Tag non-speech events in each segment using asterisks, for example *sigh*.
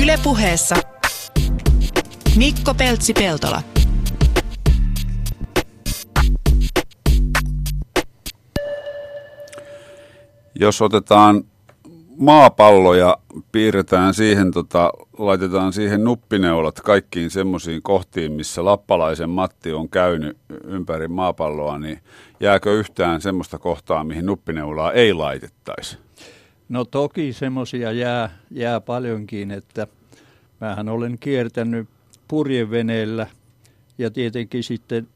Ylepuheessa Mikko Peltsi-Peltola. Jos otetaan maapallo ja piirretään siihen, tota, laitetaan siihen nuppineulat kaikkiin semmoisiin kohtiin, missä lappalaisen Matti on käynyt ympäri maapalloa, niin jääkö yhtään semmoista kohtaa, mihin nuppineulaa ei laitettaisi? No toki semmoisia jää, jää paljonkin, että mähän olen kiertänyt purjeveneellä ja tietenkin sitten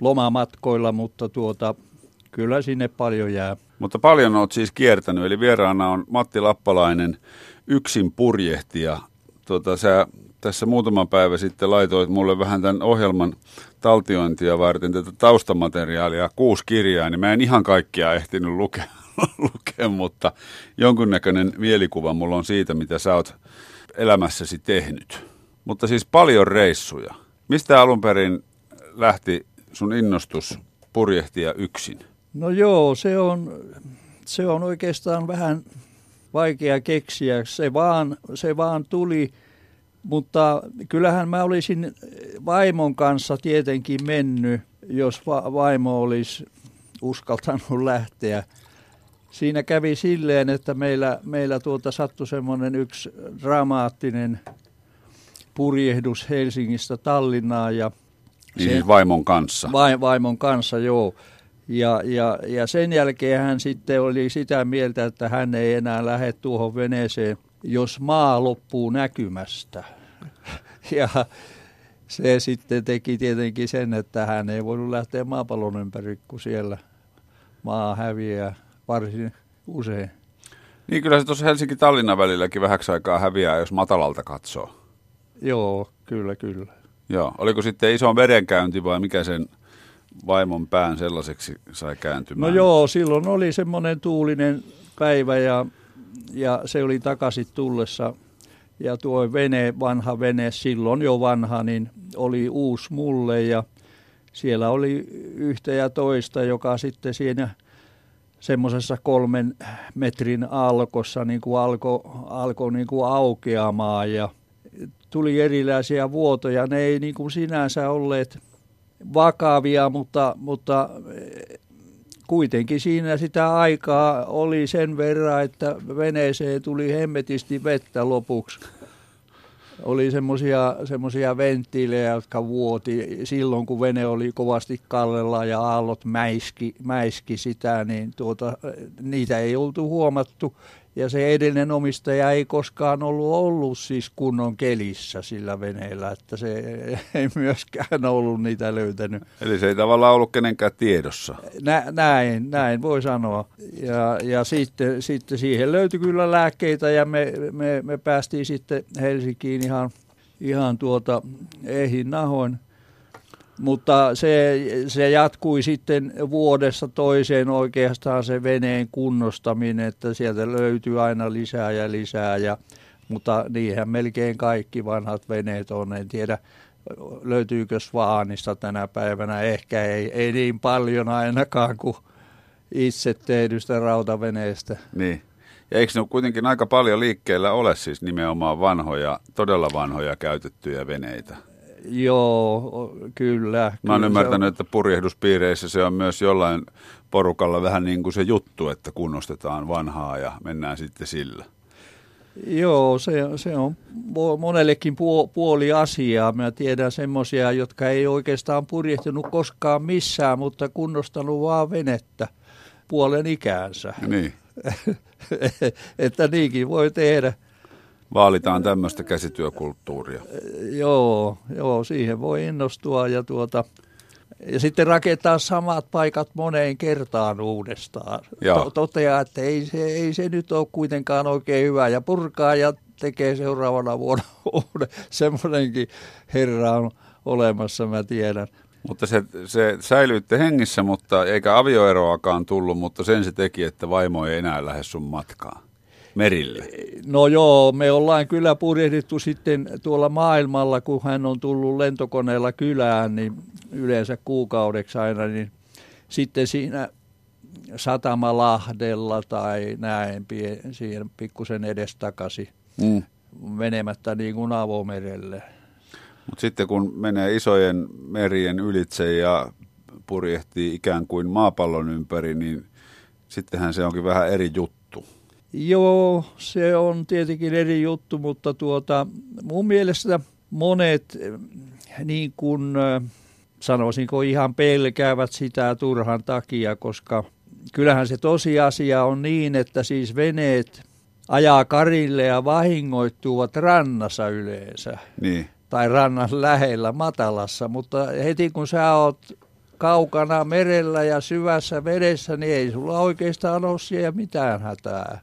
lomamatkoilla, mutta tuota, kyllä sinne paljon jää. Mutta paljon olet siis kiertänyt, eli vieraana on Matti Lappalainen, yksin purjehtija. Tuota, sä tässä muutama päivä sitten laitoit mulle vähän tämän ohjelman taltiointia varten tätä taustamateriaalia, kuusi kirjaa, niin mä en ihan kaikkia ehtinyt lukea, *laughs* lukea mutta jonkunnäköinen mielikuva mulla on siitä, mitä sä oot elämässäsi tehnyt. Mutta siis paljon reissuja. Mistä alun perin lähti sun innostus purjehtia yksin? No joo, se on, se on oikeastaan vähän vaikea keksiä. Se vaan, se vaan tuli, mutta kyllähän mä olisin vaimon kanssa tietenkin mennyt, jos va- vaimo olisi uskaltanut lähteä. Siinä kävi silleen, että meillä, meillä tuota sattui semmoinen yksi dramaattinen purjehdus Helsingistä Tallinnaan. Ja niin siis vaimon kanssa? Va- vaimon kanssa, joo. Ja, ja, ja sen jälkeen hän sitten oli sitä mieltä, että hän ei enää lähde tuohon veneeseen, jos maa loppuu näkymästä. *laughs* Ja se sitten teki tietenkin sen, että hän ei voinut lähteä maapallon ympäri, kun siellä maa häviää varsin usein. Niin kyllä se tuossa Helsinki-Tallinnan välilläkin vähäksi aikaa häviää, jos matalalta katsoo. Joo, kyllä, kyllä. Joo, oliko sitten iso verenkäynti vai mikä sen vaimon pään sellaiseksi sai kääntymään? No joo, silloin oli semmoinen tuulinen päivä ja, ja se oli takaisin tullessa. Ja tuo vene, vanha vene, silloin jo vanha, niin oli uusi mulle ja siellä oli yhtä ja toista, joka sitten siinä semmoisessa kolmen metrin alkossa niin kuin alkoi alko niin kuin aukeamaan ja tuli erilaisia vuotoja. Ne ei niin kuin sinänsä olleet vakavia, mutta, mutta eh, kuitenkin siinä sitä aikaa oli sen verran, että veneeseen tuli hemmetisti vettä lopuksi. Oli semmoisia semmosia venttiilejä, jotka vuoti silloin, kun vene oli kovasti kallella ja aallot mäiski, mäiski sitä, niin tuota, niitä ei oltu huomattu. Ja se edellinen omistaja ei koskaan ollut ollut siis kunnon kelissä sillä veneellä, että se *laughs* ei myöskään ollut niitä löytänyt. Eli se ei tavallaan ollut kenenkään tiedossa. Nä, näin, näin voi sanoa. Ja, ja sitten, sitten siihen löytyi kyllä lääkkeitä ja me, me, me päästiin sitten Helsinkiin ihan, ihan tuota ehin nahoin. Mutta se, se jatkui sitten vuodessa toiseen oikeastaan se veneen kunnostaminen, että sieltä löytyy aina lisää ja lisää. Ja, mutta niinhän melkein kaikki vanhat veneet on. En tiedä, löytyykö Svaanista tänä päivänä. Ehkä ei, ei niin paljon ainakaan kuin itse tehdystä rautaveneestä. Niin. Ja eikö ne kuitenkin aika paljon liikkeellä ole siis nimenomaan vanhoja, todella vanhoja käytettyjä veneitä? Joo, kyllä. Mä oon ymmärtänyt, että purjehduspiireissä se on myös jollain porukalla vähän niin kuin se juttu, että kunnostetaan vanhaa ja mennään sitten sillä. Joo, se, se on monellekin puoli asiaa. Mä tiedän semmoisia, jotka ei oikeastaan purjehtinut koskaan missään, mutta kunnostanut vaan venettä puolen ikäänsä. Niin. *laughs* että niinkin voi tehdä vaalitaan tämmöistä käsityökulttuuria. Joo, joo, siihen voi innostua ja tuota, ja sitten rakentaa samat paikat moneen kertaan uudestaan. To- toteaa, että ei se, ei se nyt ole kuitenkaan oikein hyvä ja purkaa ja tekee seuraavana vuonna *laughs* uuden. Semmoinenkin herra on olemassa, mä tiedän. Mutta se, se säilyitte hengissä, mutta eikä avioeroakaan tullut, mutta sen se teki, että vaimo ei enää lähde sun matkaan merille? No joo, me ollaan kyllä purjehdittu sitten tuolla maailmalla, kun hän on tullut lentokoneella kylään, niin yleensä kuukaudeksi aina, niin sitten siinä Satamalahdella tai näin, siihen pikkusen edestakaisin. Mm. menemättä niin kuin avomerelle. Mutta sitten kun menee isojen merien ylitse ja purjehtii ikään kuin maapallon ympäri, niin sittenhän se onkin vähän eri juttu. Joo, se on tietenkin eri juttu, mutta tuota, mun mielestä monet niin kuin sanoisinko ihan pelkäävät sitä turhan takia, koska kyllähän se tosiasia on niin, että siis veneet ajaa karille ja vahingoittuvat rannassa yleensä. Niin. Tai rannan lähellä matalassa, mutta heti kun sä oot kaukana merellä ja syvässä vedessä, niin ei sulla oikeastaan ole siellä mitään hätää,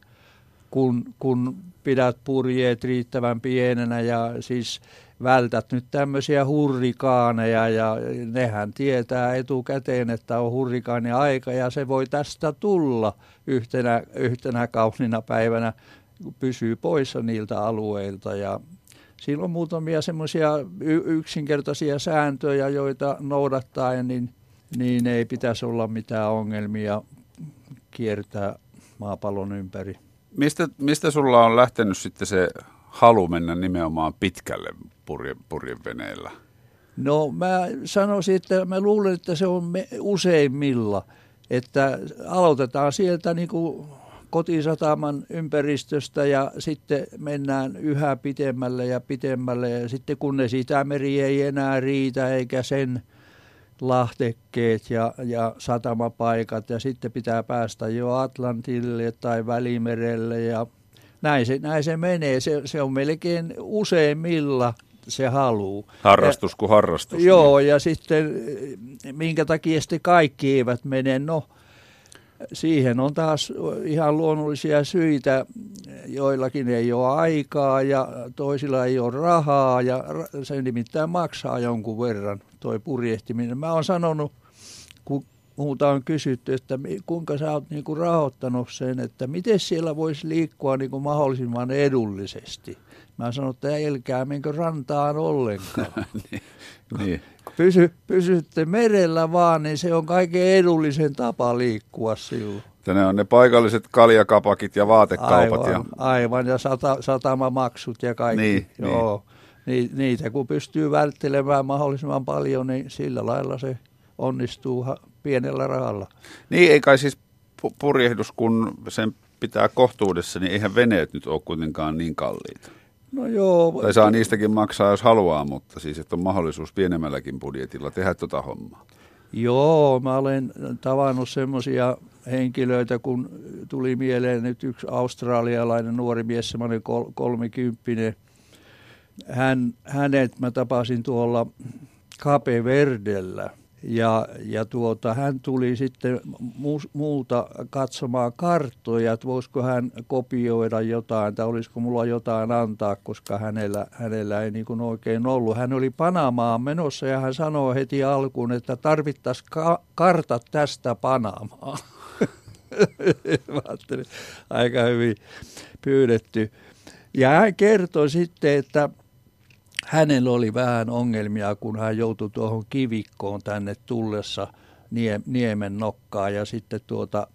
kun, kun pidät purjeet riittävän pienenä ja siis vältät nyt tämmöisiä hurrikaaneja ja nehän tietää etukäteen, että on hurrikaani aika ja se voi tästä tulla yhtenä, yhtenä kaunina päivänä, pysyy poissa niiltä alueilta ja Siinä on muutamia semmoisia yksinkertaisia sääntöjä, joita noudattaen, niin, niin ei pitäisi olla mitään ongelmia kiertää maapallon ympäri. Mistä, mistä sulla on lähtenyt sitten se halu mennä nimenomaan pitkälle purje, purjeveneellä? No mä sanoisin, että mä luulen, että se on me, useimmilla, että aloitetaan sieltä niin kuin kotisataman ympäristöstä ja sitten mennään yhä pitemmälle ja pitemmälle ja sitten kun ne Itämeri ei enää riitä eikä sen lahtekkeet ja, ja satamapaikat ja sitten pitää päästä jo Atlantille tai Välimerelle ja näin se, näin se menee. Se, se on melkein useimmilla se haluu. Harrastus kuin harrastus. Joo, niin. ja sitten minkä takia sitten kaikki eivät mene, no siihen on taas ihan luonnollisia syitä. Joillakin ei ole aikaa ja toisilla ei ole rahaa ja se nimittäin maksaa jonkun verran toi purjehtiminen. Mä oon sanonut, kun muuta on kysytty, että kuinka sä oot niinku rahoittanut sen, että miten siellä voisi liikkua niinku mahdollisimman edullisesti. Mä sanon, että älkää menkö rantaan ollenkaan. *laughs* niin, niin. Pysy, pysytte merellä vaan, niin se on kaikkein edullisen tapa liikkua silloin. ne on ne paikalliset kaljakapakit ja vaatekaupat. Aivan, ja, aivan ja sata, satamamaksut ja kaikki. Niin, Joo. Niin. Niitä kun pystyy välttelemään mahdollisimman paljon, niin sillä lailla se onnistuu pienellä rahalla. Niin, ei kai siis purjehdus, kun sen pitää kohtuudessa, niin eihän veneet nyt ole kuitenkaan niin kalliita. No joo. Tai saa niistäkin maksaa, jos haluaa, mutta siis että on mahdollisuus pienemmälläkin budjetilla tehdä tuota hommaa. Joo, mä olen tavannut semmoisia henkilöitä, kun tuli mieleen nyt yksi australialainen nuori mies, semmoinen kol- kolmikymppinen. Hän, hänet mä tapasin tuolla Cape Verdellä – ja, ja tuota, hän tuli sitten mu, muulta katsomaan karttoja, että voisiko hän kopioida jotain tai olisiko mulla jotain antaa, koska hänellä, hänellä ei niin kuin oikein ollut. Hän oli Panamaan menossa ja hän sanoi heti alkuun, että tarvittaisiin ka- kartat tästä Panamaan. *laughs* aika hyvin pyydetty. Ja hän kertoi sitten, että hänellä oli vähän ongelmia, kun hän joutui tuohon kivikkoon tänne tullessa niemen nokkaa ja sitten tuota,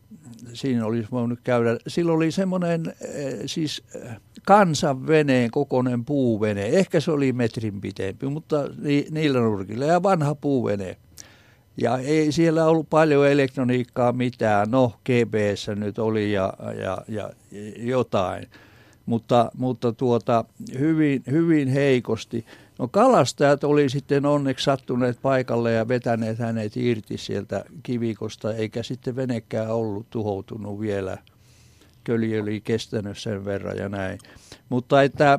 siinä olisi voinut käydä, silloin oli semmoinen eh, siis eh, kansanveneen kokoinen puuvene, ehkä se oli metrin pitempi, mutta ni, niillä nurkilla. Ja vanha puuvene. Ja ei siellä ollut paljon elektroniikkaa mitään, no GPS nyt oli ja, ja, ja jotain mutta, mutta tuota, hyvin, hyvin heikosti. No kalastajat oli sitten onneksi sattuneet paikalle ja vetäneet hänet irti sieltä kivikosta, eikä sitten venekään ollut tuhoutunut vielä. Köli oli kestänyt sen verran ja näin. Mutta että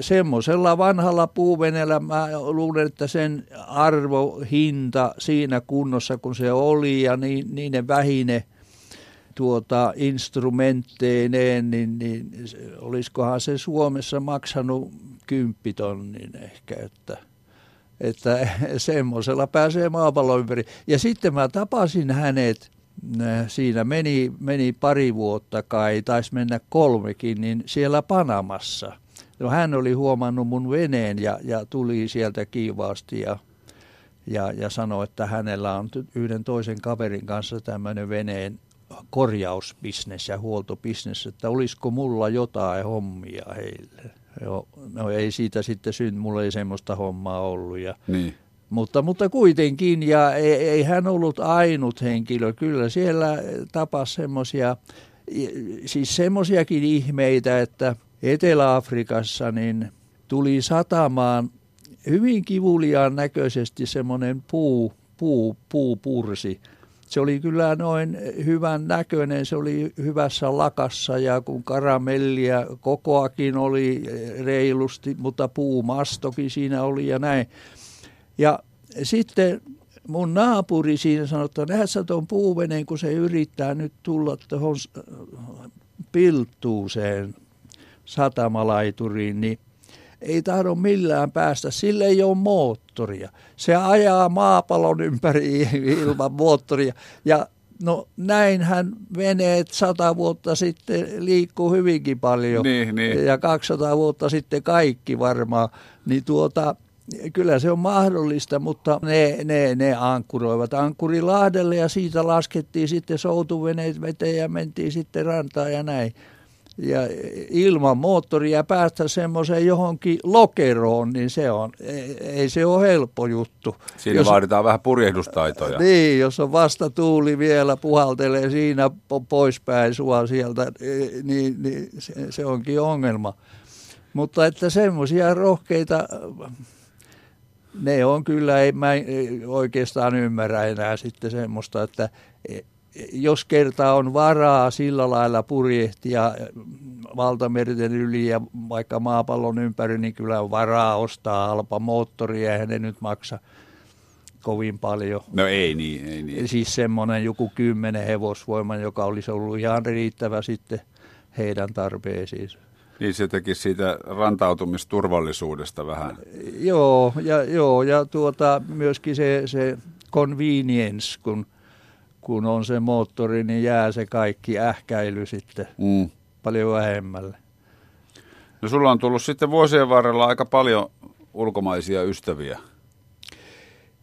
semmoisella vanhalla puuvenellä mä luulen, että sen arvo, hinta siinä kunnossa kun se oli ja niin, niin ne vähine – tuota, instrumentteineen, niin, niin olisikohan se Suomessa maksanut kymppitonnin ehkä, että, että *laughs* semmoisella pääsee maapallon ympäri. Ja sitten mä tapasin hänet, siinä meni, meni pari vuotta kai, taisi mennä kolmekin, niin siellä Panamassa. No, hän oli huomannut mun veneen ja, ja tuli sieltä kiivaasti ja, ja, ja sanoi, että hänellä on yhden toisen kaverin kanssa tämmöinen veneen korjausbisnes ja huoltobisnes, että olisiko mulla jotain hommia heille. Jo, no ei siitä sitten synt, mulla ei semmoista hommaa ollut. Ja, Niin. mutta, mutta kuitenkin, ja ei, ei hän ollut ainut henkilö. Kyllä siellä tapasi semmoisia, siis semmoisiakin ihmeitä, että Etelä-Afrikassa niin tuli satamaan hyvin kivuliaan näköisesti semmoinen puu, puu, puupursi. Se oli kyllä noin hyvän näköinen, se oli hyvässä lakassa ja kun karamellia kokoakin oli reilusti, mutta puumastokin siinä oli ja näin. Ja sitten mun naapuri siinä sanoi, että sä tuon puuveneen, kun se yrittää nyt tulla tuohon pilttuuseen satamalaituriin, niin ei tahdo millään päästä. Sille ei ole moottoria. Se ajaa maapallon ympäri *laughs* ilman moottoria. Ja no näinhän veneet sata vuotta sitten liikkuu hyvinkin paljon. Niin, niin. Ja 200 vuotta sitten kaikki varmaan. Niin tuota, kyllä se on mahdollista, mutta ne, ne, ne ankkuroivat Ankkurilahdelle ja siitä laskettiin sitten soutuveneet veteen ja mentiin sitten rantaan ja näin ja ilman moottoria päästä semmoiseen johonkin lokeroon, niin se on, ei, ei se ole helppo juttu. Siinä jos, vaaditaan vähän purjehdustaitoja. Niin, jos on vasta tuuli vielä puhaltelee siinä poispäin sua sieltä, niin, niin se, se onkin ongelma. Mutta että semmoisia rohkeita, ne on kyllä, ei, mä oikeastaan ymmärrä enää sitten semmoista, että jos kerta on varaa sillä lailla purjehtia valtamerten yli ja vaikka maapallon ympäri, niin kyllä on varaa ostaa halpa moottoria, eihän ne nyt maksa kovin paljon. No ei niin, ei niin. Siis semmoinen joku kymmenen hevosvoiman, joka olisi ollut ihan riittävä sitten heidän tarpeisiinsa. Niin se teki siitä rantautumisturvallisuudesta vähän. Joo, ja, joo, ja tuota, myöskin se, se convenience, kun – kun on se moottori, niin jää se kaikki ähkäily sitten mm. paljon vähemmälle. No sulla on tullut sitten vuosien varrella aika paljon ulkomaisia ystäviä.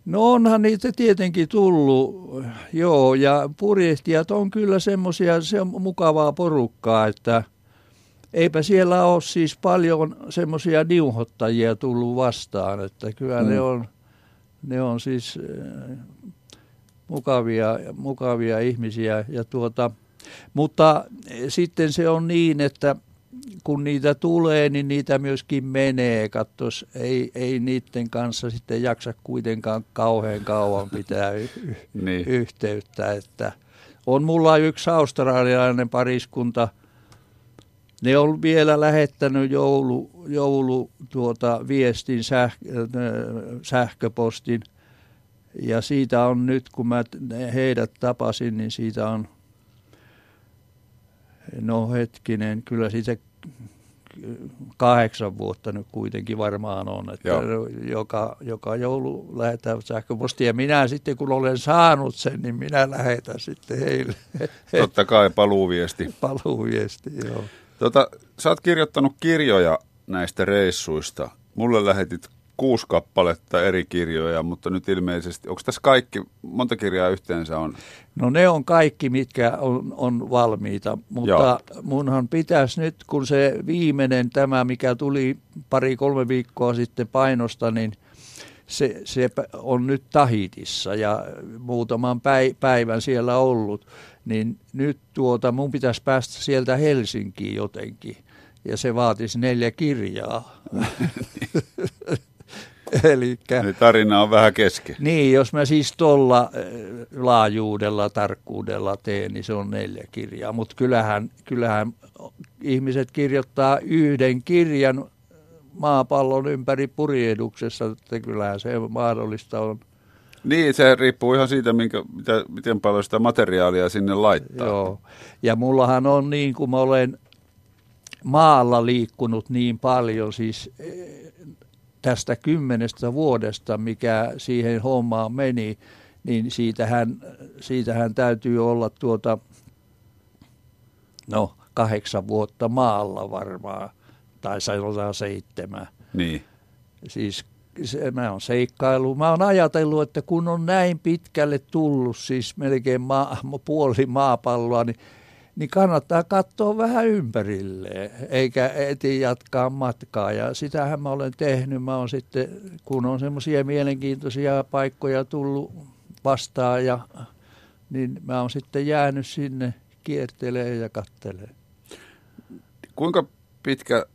No onhan niitä tietenkin tullut, joo, ja purjehtijat on kyllä semmoisia, se on mukavaa porukkaa, että eipä siellä ole siis paljon semmoisia niuhottajia tullut vastaan, että kyllä mm. ne on, ne on siis mukavia, mukavia ihmisiä. Ja tuota, mutta sitten se on niin, että kun niitä tulee, niin niitä myöskin menee. Katsos, ei, ei niiden kanssa sitten jaksa kuitenkaan kauhean kauan pitää y- *laughs* niin. yhteyttä. Että on mulla yksi australialainen pariskunta, ne on vielä lähettänyt joulu, joulu tuota, viestin säh, sähköpostin – ja siitä on nyt, kun mä heidät tapasin, niin siitä on, no hetkinen, kyllä siitä kahdeksan vuotta nyt kuitenkin varmaan on, että joka, joka joulu lähetään sähköpostia. Minä sitten, kun olen saanut sen, niin minä lähetän sitten heille. *laughs* Totta kai, paluuviesti. *laughs* paluuviesti, joo. Tota, sä oot kirjoittanut kirjoja näistä reissuista. Mulle lähetit kuusi kappaletta eri kirjoja, mutta nyt ilmeisesti, onko tässä kaikki, monta kirjaa yhteensä on? No ne on kaikki, mitkä on, on valmiita, mutta Joo. munhan pitäisi nyt, kun se viimeinen tämä, mikä tuli pari-kolme viikkoa sitten painosta, niin se, se on nyt Tahitissa ja muutaman päivän siellä ollut, niin nyt tuota, mun pitäisi päästä sieltä Helsinkiin jotenkin ja se vaatisi neljä kirjaa. *laughs* *laughs* *laughs* Elikkä, Eli tarina on vähän kesken. Niin, jos mä siis tuolla eh, laajuudella, tarkkuudella teen, niin se on neljä kirjaa. Mutta kyllähän, kyllähän ihmiset kirjoittaa yhden kirjan maapallon ympäri purjehduksessa, että kyllähän se mahdollista on. Niin, se riippuu ihan siitä, minkä, mitä, miten paljon sitä materiaalia sinne laittaa. Joo, ja mullahan on niin, kuin mä olen maalla liikkunut niin paljon, siis eh, tästä kymmenestä vuodesta, mikä siihen hommaan meni, niin siitähän, siitähän täytyy olla tuota, no kahdeksan vuotta maalla varmaan, tai sanotaan seitsemän. Niin. Siis se, mä oon seikkailu. Mä oon ajatellut, että kun on näin pitkälle tullut, siis melkein maa, puoli maapalloa, niin niin kannattaa katsoa vähän ympärilleen, eikä eti jatkaa matkaa. Ja sitähän mä olen tehnyt. Mä olen sitten, kun on semmoisia mielenkiintoisia paikkoja tullut vastaan, ja, niin mä olen sitten jäänyt sinne kiertelee ja kattelee. Kuinka pitkä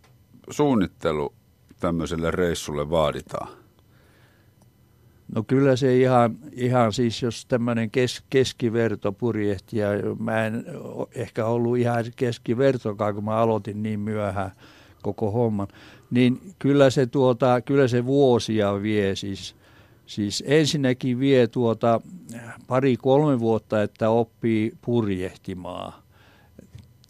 suunnittelu tämmöiselle reissulle vaaditaan? No kyllä se ihan, ihan siis, jos tämmöinen kes, keskivertopurjehti, ja mä en ehkä ollut ihan keskivertokaan, kun mä aloitin niin myöhään koko homman, niin kyllä se, tuota, kyllä se vuosia vie siis. Siis ensinnäkin vie tuota pari-kolme vuotta, että oppii purjehtimaan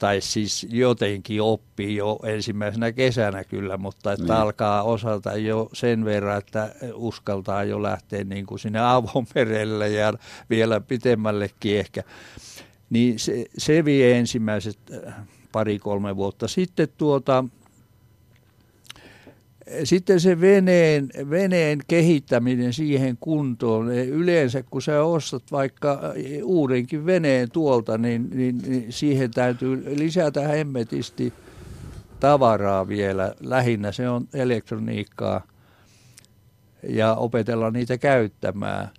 tai siis jotenkin oppii jo ensimmäisenä kesänä kyllä, mutta että niin. alkaa osalta jo sen verran, että uskaltaa jo lähteä niin kuin sinne avomerelle ja vielä pitemmällekin ehkä. Niin se, se vie ensimmäiset äh, pari-kolme vuotta. Sitten tuota, sitten se veneen, veneen kehittäminen siihen kuntoon, yleensä kun sä ostat vaikka uudenkin veneen tuolta, niin, niin, niin siihen täytyy lisätä hemmetisti tavaraa vielä. Lähinnä se on elektroniikkaa ja opetella niitä käyttämään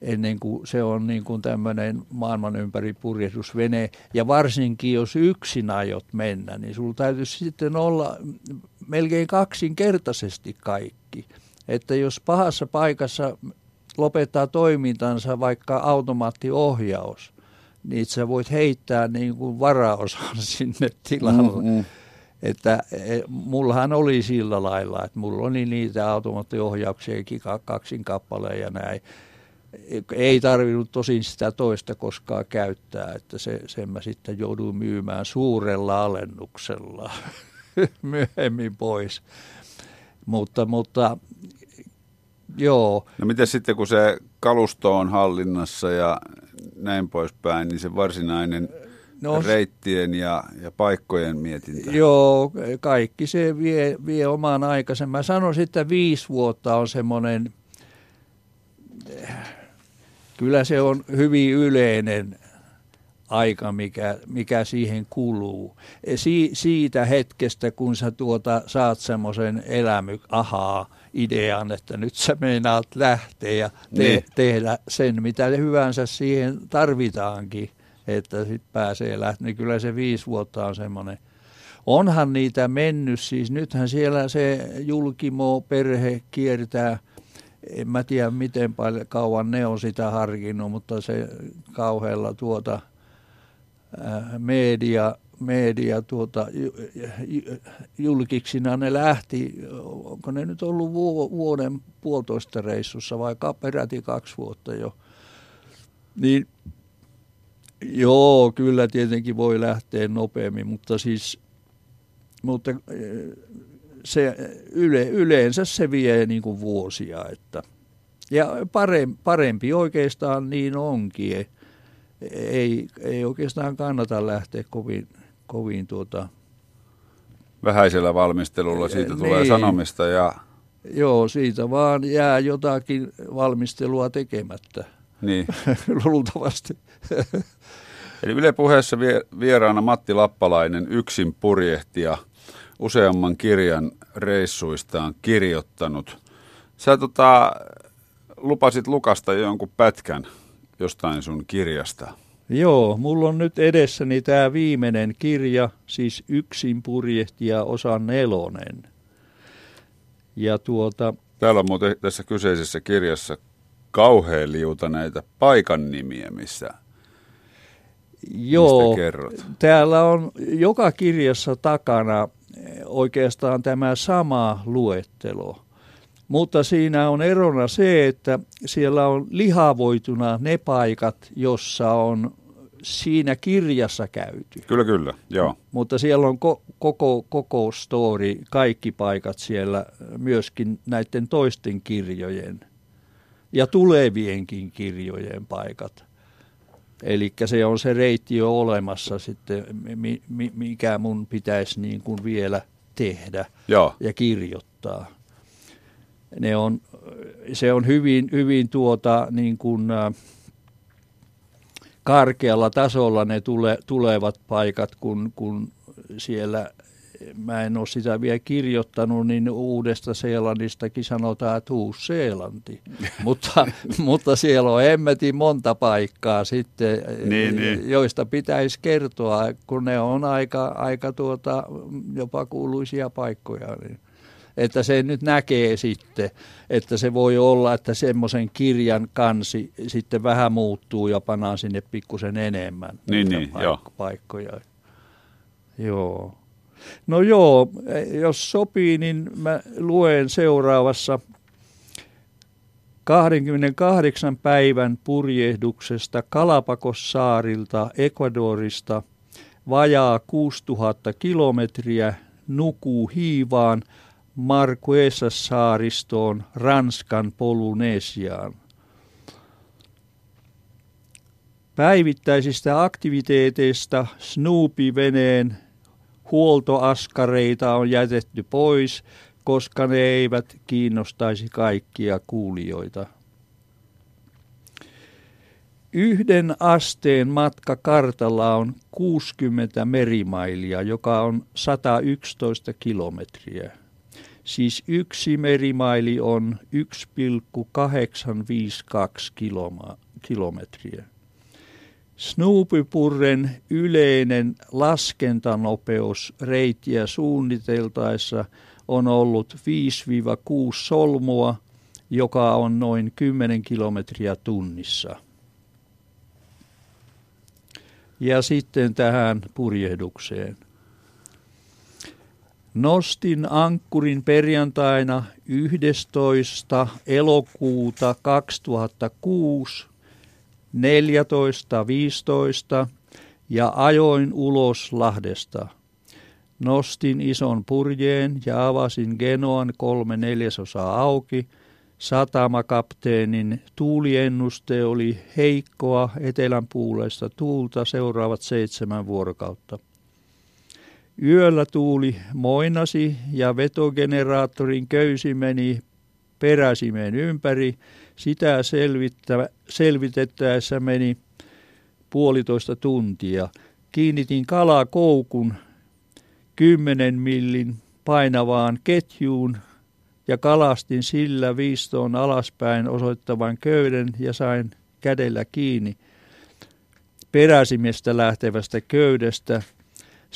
ennen kuin se on niin kuin tämmöinen maailman ympäri purjehdusvene. Ja varsinkin jos yksin aiot mennä, niin sulla täytyy sitten olla melkein kaksinkertaisesti kaikki. Että jos pahassa paikassa lopettaa toimintansa vaikka automaattiohjaus, niin sä voit heittää niin kuin varaosan *laughs* sinne tilalle. Mm-hmm. Että e, mullahan oli sillä lailla, että mulla oli niitä automaattiohjauksiakin kaksin kappaleen ja näin. Ei tarvinnut tosin sitä toista koskaan käyttää, että se, sen mä sitten jouduin myymään suurella alennuksella. *laughs* *laughs* myöhemmin pois. Mutta, mutta joo. No miten sitten kun se kalusto on hallinnassa ja näin poispäin, niin se varsinainen no, reittien ja, ja paikkojen mietintä? Joo, kaikki se vie, vie oman aikansa. Mä sanoisin, että viisi vuotta on semmoinen, kyllä se on hyvin yleinen aika, mikä, mikä siihen kuluu. Si, siitä hetkestä, kun sä tuota, saat semmoisen elämy, ahaa, idean, että nyt sä meinaat lähteä ja te, niin. tehdä sen, mitä hyvänsä siihen tarvitaankin, että sitten pääsee lähteä. Niin kyllä se viisi vuotta on semmoinen. Onhan niitä mennyt, siis nythän siellä se julkimo perhe kiertää, en mä tiedä miten paljon kauan ne on sitä harkinnut, mutta se kauhealla tuota – media, media tuota, julkiksina ne lähti, onko ne nyt ollut vuoden puolitoista reissussa vai peräti kaksi vuotta jo. Niin joo, kyllä tietenkin voi lähteä nopeammin, mutta siis mutta se yle, yleensä se vie niin kuin vuosia. Että, ja parempi, parempi oikeastaan niin onkin ei, ei oikeastaan kannata lähteä kovin, kovin tuota... Vähäisellä valmistelulla siitä niin. tulee sanomista ja... Joo, siitä vaan jää jotakin valmistelua tekemättä. Niin. *laughs* Luultavasti. Eli Yle puheessa vieraana Matti Lappalainen, yksin purjehtija, useamman kirjan reissuistaan kirjoittanut. Sä tota, lupasit Lukasta jonkun pätkän jostain sun kirjasta. Joo, mulla on nyt edessäni tämä viimeinen kirja, siis Yksin purjehtija osa nelonen. Ja tuota... Täällä on muuten tässä kyseisessä kirjassa kauhean liuta näitä paikan nimiä, missä Joo, täällä on joka kirjassa takana oikeastaan tämä sama luettelo. Mutta siinä on erona se, että siellä on lihavoituna ne paikat, jossa on siinä kirjassa käyty. Kyllä, kyllä, joo. Mutta siellä on ko- koko, koko story, kaikki paikat siellä, myöskin näiden toisten kirjojen ja tulevienkin kirjojen paikat. Eli se on se reitti jo olemassa sitten, mikä mun pitäisi niin kuin vielä tehdä Joo. ja kirjoittaa ne on, se on hyvin, hyvin tuota, niin kuin, karkealla tasolla ne tule, tulevat paikat, kun, kun siellä mä en ole sitä vielä kirjoittanut, niin uudesta Seelannistakin sanotaan, että Uus-Seelanti. *laughs* mutta, mutta siellä on emmetin monta paikkaa sitten, niin, niin. joista pitäisi kertoa, kun ne on aika, aika tuota, jopa kuuluisia paikkoja. Niin että se nyt näkee sitten, että se voi olla, että semmoisen kirjan kansi sitten vähän muuttuu ja panaan sinne pikkusen enemmän niin, niin, paik- joo. paikkoja. Joo. No joo, jos sopii, niin mä luen seuraavassa 28 päivän purjehduksesta Kalapakossaarilta Ecuadorista vajaa 6000 kilometriä nukuu hiivaan Marquesas-saaristoon Ranskan Polynesiaan. Päivittäisistä aktiviteeteista Snoopy-veneen huoltoaskareita on jätetty pois, koska ne eivät kiinnostaisi kaikkia kuulijoita. Yhden asteen matka kartalla on 60 merimailia, joka on 111 kilometriä. Siis yksi merimaili on 1,852 kilometriä. Snoopypurren yleinen laskentanopeus reittiä suunniteltaessa on ollut 5-6 solmua, joka on noin 10 kilometriä tunnissa. Ja sitten tähän purjehdukseen. Nostin ankkurin perjantaina 11. elokuuta 2006 14.15 ja ajoin ulos Lahdesta. Nostin ison purjeen ja avasin Genoan kolme neljäsosaa auki. Satamakapteenin tuuliennuste oli heikkoa etelänpuuleista tuulta seuraavat seitsemän vuorokautta. Yöllä tuuli moinasi ja vetogeneraattorin köysi meni peräsimeen ympäri. Sitä selvitettäessä meni puolitoista tuntia. Kiinnitin kalakoukun kymmenen millin painavaan ketjuun ja kalastin sillä viistoon alaspäin osoittavan köyden ja sain kädellä kiinni peräsimestä lähtevästä köydestä –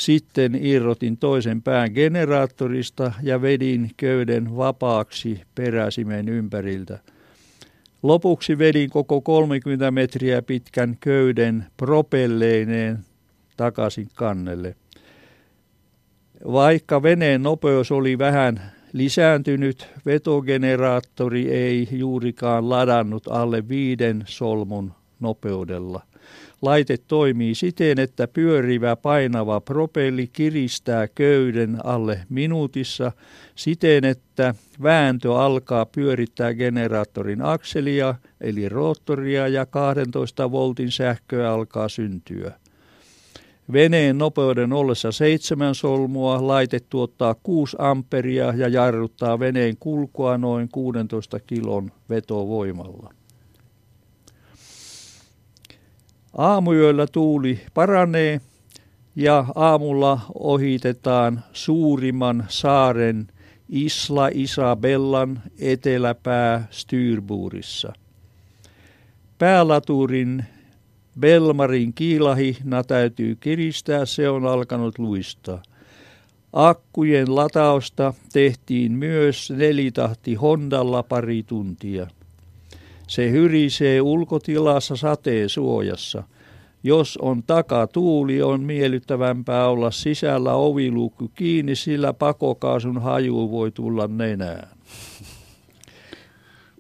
sitten irrotin toisen pään generaattorista ja vedin köyden vapaaksi peräsimen ympäriltä. Lopuksi vedin koko 30 metriä pitkän köyden propelleineen takaisin kannelle. Vaikka veneen nopeus oli vähän lisääntynyt, vetogeneraattori ei juurikaan ladannut alle viiden solmun nopeudella. Laite toimii siten, että pyörivä painava propelli kiristää köyden alle minuutissa siten, että vääntö alkaa pyörittää generaattorin akselia eli roottoria ja 12 voltin sähköä alkaa syntyä. Veneen nopeuden ollessa seitsemän solmua laite tuottaa 6 amperia ja jarruttaa veneen kulkua noin 16 kilon vetovoimalla. Aamuyöllä tuuli paranee ja aamulla ohitetaan suurimman saaren Isla Isabellan eteläpää Styrburissa. Päälaturin Belmarin kiilahihna täytyy kiristää, se on alkanut luistaa. Akkujen latausta tehtiin myös nelitahti Hondalla pari tuntia. Se hyrisee ulkotilassa sateen suojassa. Jos on takatuuli, on miellyttävämpää olla sisällä oviluukku kiinni, sillä pakokaasun haju voi tulla nenään.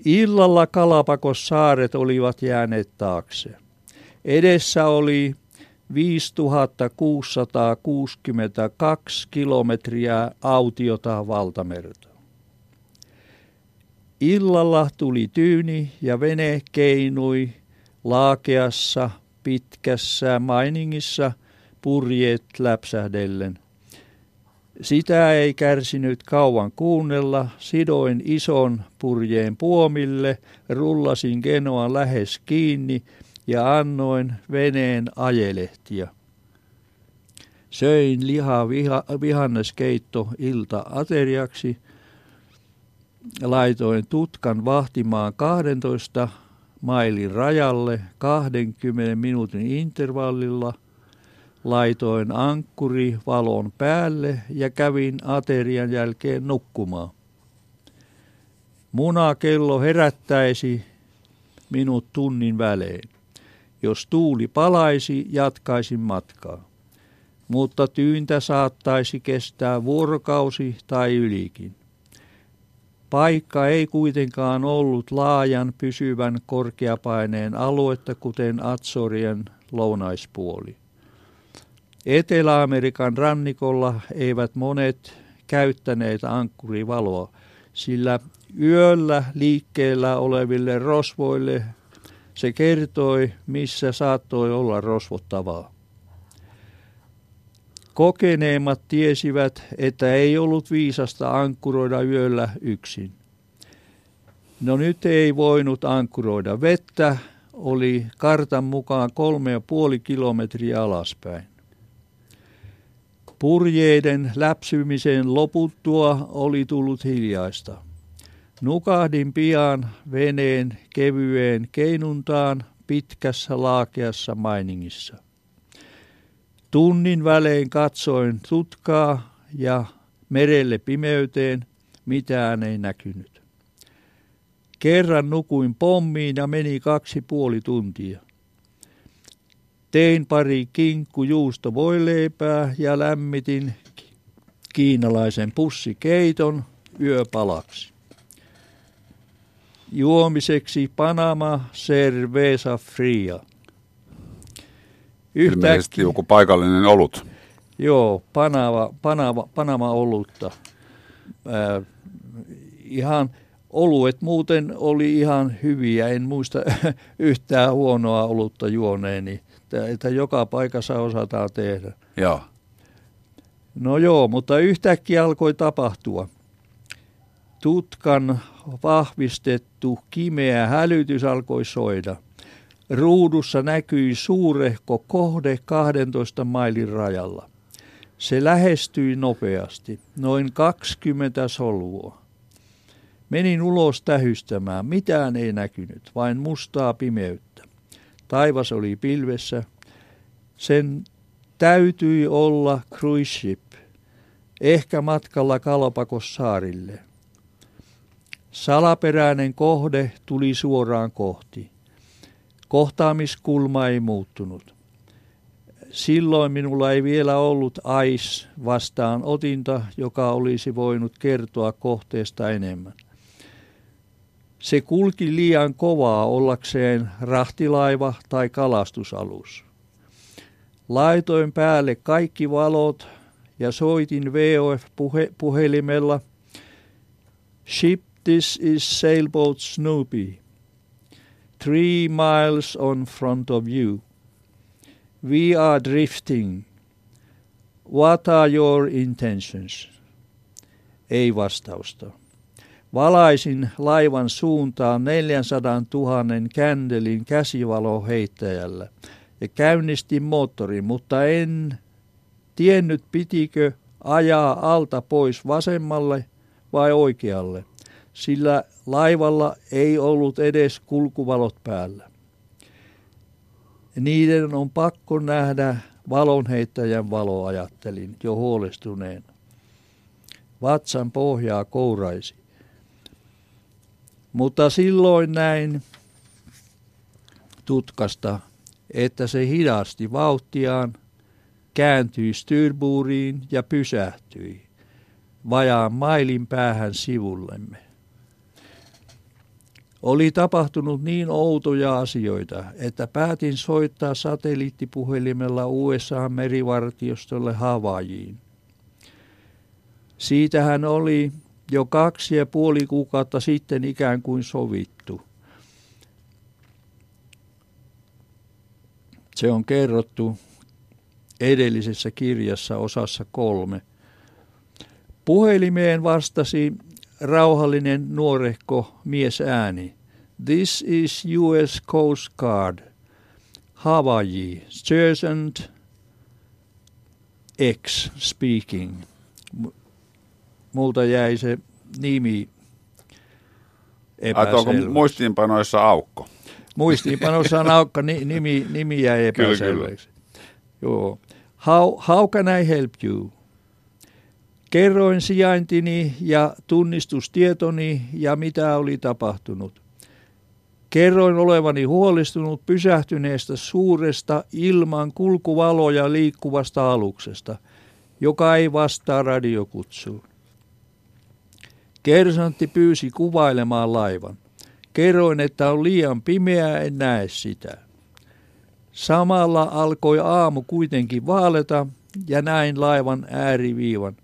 Illalla Kalapakos saaret olivat jääneet taakse. Edessä oli 5662 kilometriä autiota valtamerta. Illalla tuli tyyni ja vene keinui laakeassa pitkässä mainingissa purjeet läpsähdellen. Sitä ei kärsinyt kauan kuunnella, sidoin ison purjeen puomille, rullasin Genoan lähes kiinni ja annoin veneen ajelehtia. Söin liha viha, vihanneskeitto ilta ateriaksi. Laitoin tutkan vahtimaan 12 mailin rajalle 20 minuutin intervallilla. Laitoin ankkuri valon päälle ja kävin aterian jälkeen nukkumaan. Munakello herättäisi minut tunnin välein. Jos tuuli palaisi, jatkaisin matkaa. Mutta tyyntä saattaisi kestää vuorokausi tai ylikin. Paikka ei kuitenkaan ollut laajan pysyvän korkeapaineen aluetta, kuten Atsorien lounaispuoli. Etelä-Amerikan rannikolla eivät monet käyttäneet ankkurivaloa, sillä yöllä liikkeellä oleville rosvoille se kertoi, missä saattoi olla rosvottavaa. Kokeneemmat tiesivät, että ei ollut viisasta ankkuroida yöllä yksin. No nyt ei voinut ankkuroida vettä, oli kartan mukaan kolme ja puoli kilometriä alaspäin. Purjeiden läpsymisen loputtua oli tullut hiljaista. Nukahdin pian veneen kevyeen keinuntaan pitkässä laakeassa mainingissa. Tunnin välein katsoin tutkaa ja merelle pimeyteen, mitään ei näkynyt. Kerran nukuin pommiin ja meni kaksi puoli tuntia. Tein pari kinkku juusto voileipää ja lämmitin kiinalaisen pussikeiton yöpalaksi. Juomiseksi Panama Cerveza Fria. Ilmeisesti joku paikallinen olut. Joo, Panama, Panama, Panama olutta. Äh, ihan oluet muuten oli ihan hyviä. En muista *laughs* yhtään huonoa olutta juoneeni. Että, että joka paikassa osataan tehdä. Joo. No joo, mutta yhtäkkiä alkoi tapahtua. Tutkan vahvistettu kimeä hälytys alkoi soida – Ruudussa näkyi suurehko kohde 12 mailin rajalla. Se lähestyi nopeasti, noin 20 solvua. Menin ulos tähystämään, mitään ei näkynyt, vain mustaa pimeyttä. Taivas oli pilvessä. Sen täytyi olla cruise ship, ehkä matkalla Kalapakos saarille. Salaperäinen kohde tuli suoraan kohti. Kohtaamiskulma ei muuttunut. Silloin minulla ei vielä ollut AIS vastaan otinta, joka olisi voinut kertoa kohteesta enemmän. Se kulki liian kovaa ollakseen rahtilaiva tai kalastusalus. Laitoin päälle kaikki valot ja soitin VOF-puhelimella Ship this is sailboat Snoopy three miles on front of you. We are drifting. What are your intentions? Ei vastausta. Valaisin laivan suuntaan 400 000 kändelin käsivaloheittäjällä ja käynnistin moottorin, mutta en tiennyt pitikö ajaa alta pois vasemmalle vai oikealle sillä laivalla ei ollut edes kulkuvalot päällä. Niiden on pakko nähdä valonheittäjän valo, ajattelin jo huolestuneen. Vatsan pohjaa kouraisi. Mutta silloin näin tutkasta, että se hidasti vauhtiaan, kääntyi styrbuuriin ja pysähtyi vajaan mailin päähän sivullemme. Oli tapahtunut niin outoja asioita, että päätin soittaa satelliittipuhelimella USA-merivartiostolle Havajiin. Siitähän oli jo kaksi ja puoli kuukautta sitten ikään kuin sovittu. Se on kerrottu edellisessä kirjassa osassa kolme. Puhelimeen vastasi rauhallinen nuorehko mies ääni. This is US Coast Guard. Hawaii, Sergeant X speaking. Multa jäi se nimi Onko muistiinpanoissa aukko? Muistiinpanoissa on aukko, nimi, nimi jäi epäselväksi. Joo. How, how can I help you? Kerroin sijaintini ja tunnistustietoni ja mitä oli tapahtunut. Kerroin olevani huolestunut pysähtyneestä suuresta ilman kulkuvaloja liikkuvasta aluksesta, joka ei vastaa radiokutsuun. Kersantti pyysi kuvailemaan laivan. Kerroin, että on liian pimeää, en näe sitä. Samalla alkoi aamu kuitenkin vaaleta ja näin laivan ääriviivan.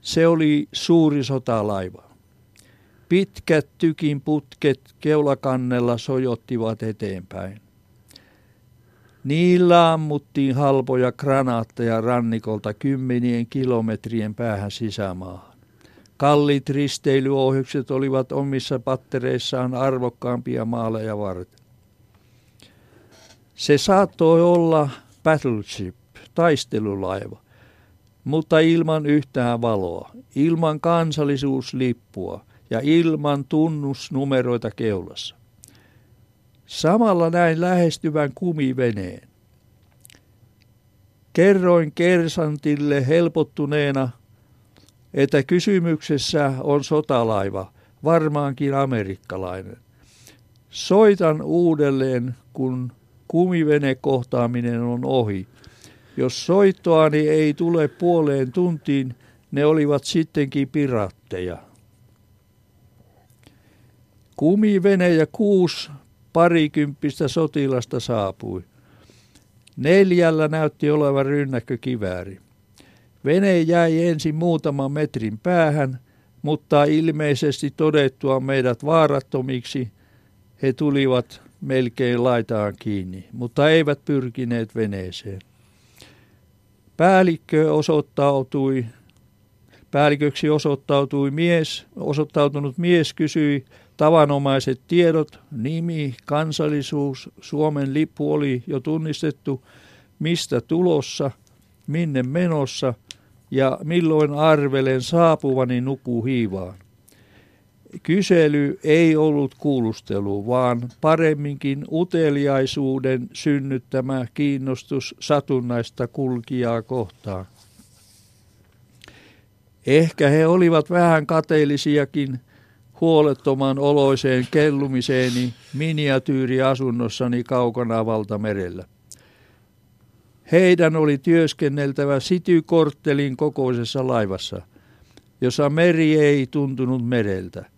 Se oli suuri sotalaiva. Pitkät tykin putket keulakannella sojottivat eteenpäin. Niillä ammuttiin halpoja granaatteja rannikolta kymmenien kilometrien päähän sisämaahan. Kallit risteilyohjukset olivat omissa pattereissaan arvokkaampia maaleja varten. Se saattoi olla battleship, taistelulaiva, mutta ilman yhtään valoa, ilman kansallisuuslippua ja ilman tunnusnumeroita keulassa. Samalla näin lähestyvän kumiveneen. Kerroin kersantille helpottuneena, että kysymyksessä on sotalaiva, varmaankin amerikkalainen. Soitan uudelleen, kun kumivene-kohtaaminen on ohi. Jos soittoani ei tule puoleen tuntiin, ne olivat sittenkin piratteja. Kumivene ja kuusi parikymppistä sotilasta saapui. Neljällä näytti olevan rynnäkkökivääri. Vene jäi ensin muutaman metrin päähän, mutta ilmeisesti todettua meidät vaarattomiksi he tulivat melkein laitaan kiinni, mutta eivät pyrkineet veneeseen. Päällikkö osoittautui, päälliköksi osoittautui mies, osoittautunut mies kysyi tavanomaiset tiedot, nimi, kansallisuus, Suomen lippu oli jo tunnistettu, mistä tulossa, minne menossa ja milloin arvelen saapuvani nuku hiivaan. Kysely ei ollut kuulustelu, vaan paremminkin uteliaisuuden synnyttämä kiinnostus satunnaista kulkijaa kohtaan. Ehkä he olivat vähän kateellisiakin huolettoman oloiseen kellumiseeni miniatyyriasunnossani kaukana valtamerellä. Heidän oli työskenneltävä City-korttelin kokoisessa laivassa, jossa meri ei tuntunut mereltä –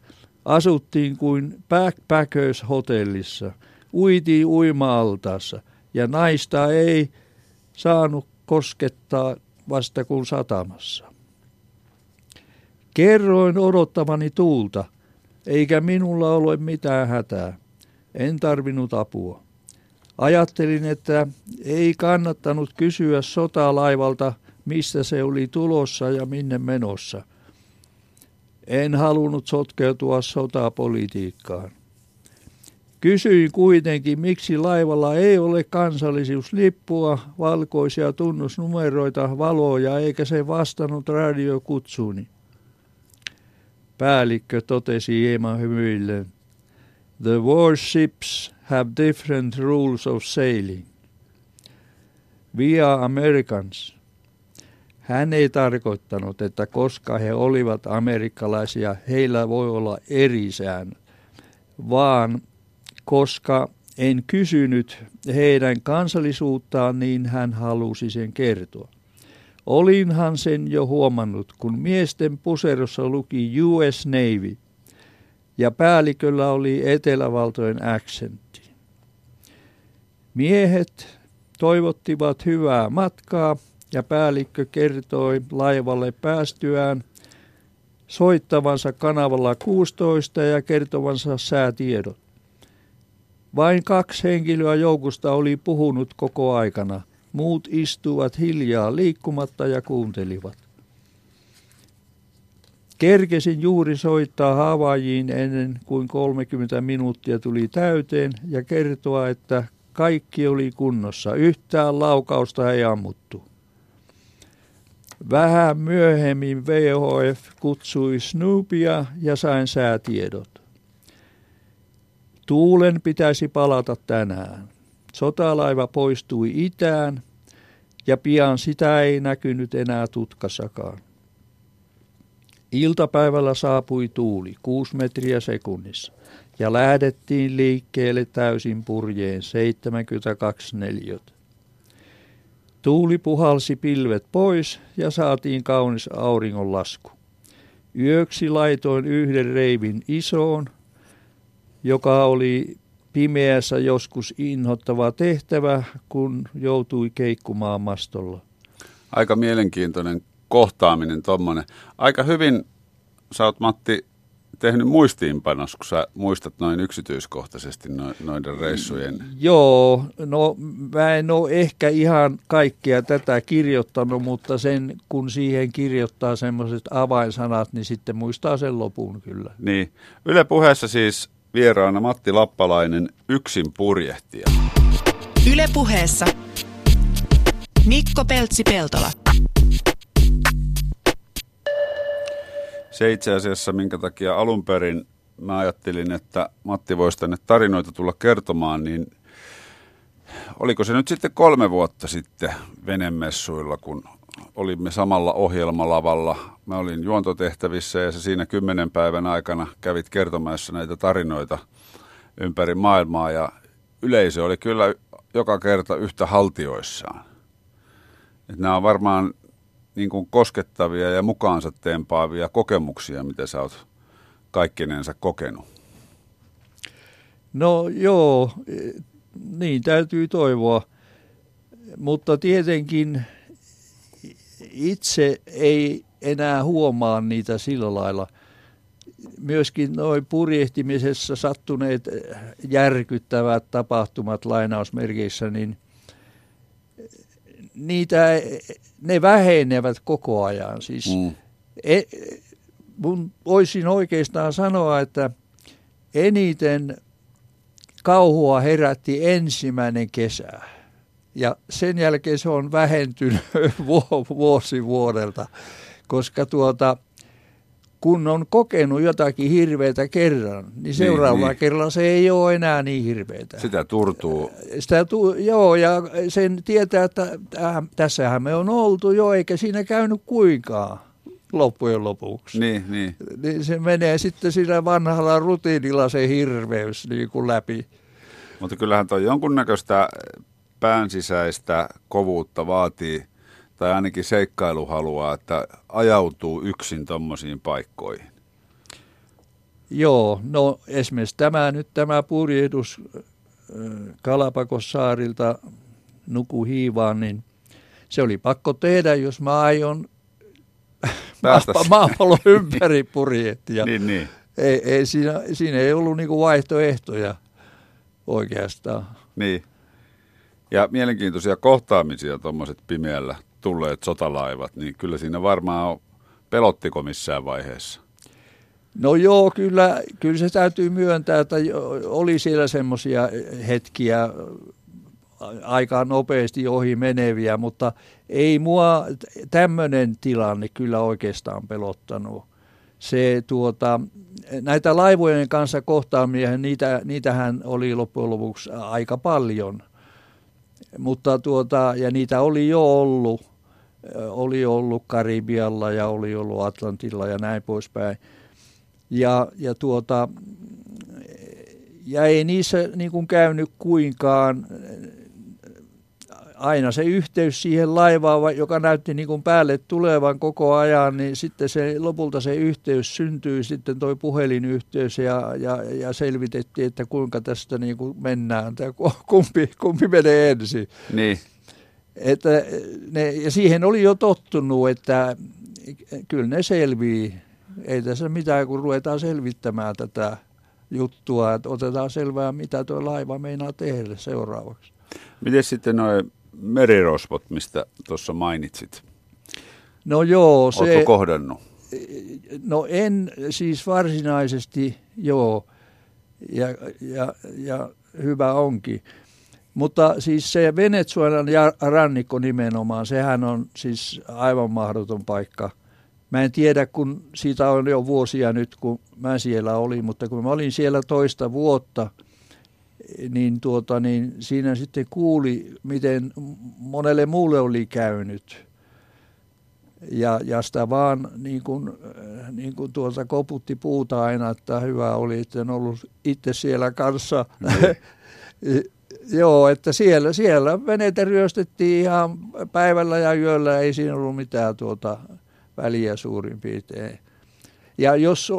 Asuttiin kuin backpackers-hotellissa, uitiin uima-altaassa ja naista ei saanut koskettaa vasta kuin satamassa. Kerroin odottavani tuulta, eikä minulla ole mitään hätää. En tarvinnut apua. Ajattelin, että ei kannattanut kysyä sotalaivalta, mistä se oli tulossa ja minne menossa. En halunnut sotkeutua sotapolitiikkaan. Kysyin kuitenkin, miksi laivalla ei ole kansallisuuslippua, valkoisia tunnusnumeroita, valoja, eikä se vastannut radiokutsuuni. Päällikkö totesi hieman hymyillen. The warships have different rules of sailing. We are Americans. Hän ei tarkoittanut, että koska he olivat amerikkalaisia, heillä voi olla eri säännöt, vaan koska en kysynyt heidän kansallisuuttaan, niin hän halusi sen kertoa. Olinhan sen jo huomannut, kun miesten puserossa luki US Navy ja päälliköllä oli Etelävaltojen aksentti. Miehet toivottivat hyvää matkaa ja päällikkö kertoi laivalle päästyään soittavansa kanavalla 16 ja kertovansa säätiedot. Vain kaksi henkilöä joukosta oli puhunut koko aikana. Muut istuvat hiljaa liikkumatta ja kuuntelivat. Kerkesin juuri soittaa Havajiin ennen kuin 30 minuuttia tuli täyteen ja kertoa, että kaikki oli kunnossa. Yhtään laukausta ei ammuttu. Vähän myöhemmin VHF kutsui Snoopia ja sain säätiedot. Tuulen pitäisi palata tänään. Sotalaiva poistui itään ja pian sitä ei näkynyt enää tutkassakaan. Iltapäivällä saapui tuuli 6 metriä sekunnissa ja lähdettiin liikkeelle täysin purjeen 72 neliöt. Tuuli puhalsi pilvet pois ja saatiin kaunis auringonlasku. Yöksi laitoin yhden reivin isoon, joka oli pimeässä joskus inhottava tehtävä, kun joutui keikkumaan mastolla. Aika mielenkiintoinen kohtaaminen tuommoinen. Aika hyvin sä oot Matti tehnyt muistiinpanos, kun sä muistat noin yksityiskohtaisesti noiden reissujen? Joo, no mä en ole ehkä ihan kaikkea tätä kirjoittanut, mutta sen kun siihen kirjoittaa semmoiset avainsanat, niin sitten muistaa sen lopun kyllä. Niin. Yle puheessa siis vieraana Matti Lappalainen, yksin purjehtija. Yle puheessa Mikko Peltsi-Peltola. Se itse asiassa, minkä takia alun perin mä ajattelin, että Matti voisi tänne tarinoita tulla kertomaan, niin oliko se nyt sitten kolme vuotta sitten venemessuilla, kun olimme samalla ohjelmalavalla. Mä olin juontotehtävissä ja se siinä kymmenen päivän aikana kävit kertomassa näitä tarinoita ympäri maailmaa ja yleisö oli kyllä joka kerta yhtä haltioissaan. Et nämä on varmaan niin kuin koskettavia ja mukaansa tempaavia kokemuksia, mitä sä oot kaikkinensa kokenut? No joo, niin täytyy toivoa. Mutta tietenkin itse ei enää huomaa niitä sillä lailla. Myöskin noin purjehtimisessa sattuneet järkyttävät tapahtumat lainausmerkeissä, niin niitä ne vähenevät koko ajan. Siis mm. e, mun voisin oikeastaan sanoa, että eniten kauhua herätti ensimmäinen kesä. Ja sen jälkeen se on vähentynyt *laughs* vuosi vuodelta, koska tuota, kun on kokenut jotakin hirveätä kerran, niin seuraavalla niin, niin. kerralla se ei ole enää niin hirveätä. Sitä turtuu. Sitä tu- joo, ja sen tietää, että äh, tässähän me on oltu jo, eikä siinä käynyt kuinkaan loppujen lopuksi. Niin, niin. niin se menee sitten sillä vanhalla rutiinilla se hirveys niin kuin läpi. Mutta kyllähän tuo jonkunnäköistä päänsisäistä kovuutta vaatii tai ainakin seikkailu haluaa, että ajautuu yksin tuommoisiin paikkoihin? Joo, no esimerkiksi tämä nyt tämä purjehdus Kalapakosaarilta Nukuhiivaan, niin se oli pakko tehdä, jos mä aion *laughs* maapallon *laughs* ympäri purjehtia. niin, niin. Ei, ei, siinä, siinä ei ollut niinku vaihtoehtoja oikeastaan. Niin. Ja mielenkiintoisia kohtaamisia tuommoiset pimeällä tulleet sotalaivat, niin kyllä siinä varmaan pelottiko missään vaiheessa? No joo, kyllä, kyllä se täytyy myöntää, että oli siellä semmoisia hetkiä aika nopeasti ohi meneviä, mutta ei mua tämmöinen tilanne kyllä oikeastaan pelottanut. Se tuota, näitä laivojen kanssa kohtaamia, niitä, niitähän oli loppujen lopuksi aika paljon. Mutta tuota, ja niitä oli jo ollut oli ollut Karibialla ja oli ollut Atlantilla ja näin poispäin. Ja, ja, tuota, ja ei niissä niin kuin käynyt kuinkaan aina se yhteys siihen laivaan, joka näytti niin kuin päälle tulevan koko ajan, niin sitten se, lopulta se yhteys syntyi, sitten toi puhelinyhteys ja, ja, ja selvitettiin, että kuinka tästä niin kuin mennään, tai kumpi, kumpi menee ensin. Niin. Että ne, ja siihen oli jo tottunut, että kyllä ne selvii. Ei tässä mitään, kun ruvetaan selvittämään tätä juttua, että otetaan selvää, mitä tuo laiva meinaa tehdä seuraavaksi. Miten sitten nuo merirosvot, mistä tuossa mainitsit? No joo, se... Oletko kohdannut? No en siis varsinaisesti, joo, ja, ja, ja hyvä onkin. Mutta siis se Venezuelan rannikko nimenomaan, sehän on siis aivan mahdoton paikka. Mä en tiedä, kun siitä on jo vuosia nyt, kun mä siellä olin, mutta kun mä olin siellä toista vuotta, niin, tuota, niin siinä sitten kuuli, miten monelle muulle oli käynyt. Ja, ja sitä vaan niin kuin, niin kuin tuolta koputti puuta aina, että hyvä oli, että en ollut itse siellä kanssa. Mm. *laughs* Joo, että siellä, siellä veneitä ryöstettiin ihan päivällä ja yöllä, ei siinä ollut mitään tuota väliä suurin piirtein. Ja jos,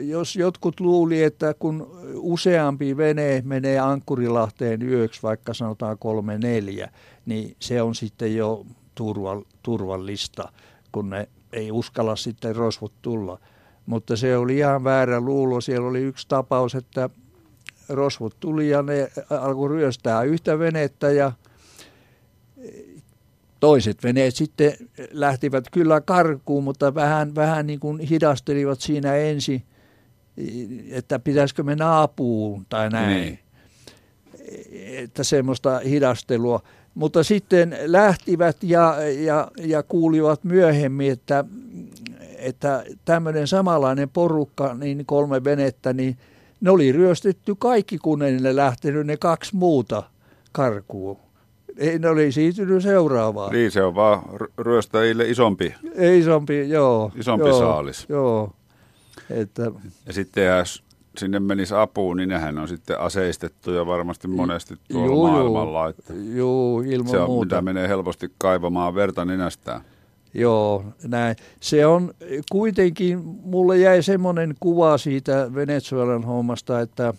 jos jotkut luuli, että kun useampi vene menee Ankkurilahteen yöksi, vaikka sanotaan kolme neljä, niin se on sitten jo turvallista, kun ne ei uskalla sitten rosvot tulla. Mutta se oli ihan väärä luulo. Siellä oli yksi tapaus, että rosvot tuli ja ne alkoi ryöstää yhtä venettä ja toiset veneet sitten lähtivät kyllä karkuun, mutta vähän, vähän niin kuin hidastelivat siinä ensin, että pitäisikö mennä apuun tai näin. Niin. Että semmoista hidastelua. Mutta sitten lähtivät ja, ja, ja kuulivat myöhemmin, että, että tämmöinen samanlainen porukka, niin kolme venettä, niin ne oli ryöstetty kaikki, kun ne lähtenyt ne kaksi muuta karkuun. Ei, ne oli siirtynyt seuraavaan. Niin, se on vaan ryöstäjille isompi. Isompi, joo. Isompi joo, saalis. Joo. Että... Ja sitten jos sinne menisi apuun, niin nehän on sitten aseistettu ja varmasti monesti tuolla joo, maailmalla. Että joo, ilman se on, muuta. mitä menee helposti kaivamaan verta nenästään. Joo, näin. Se on kuitenkin, mulle jäi semmoinen kuva siitä Venezuelan hommasta, että,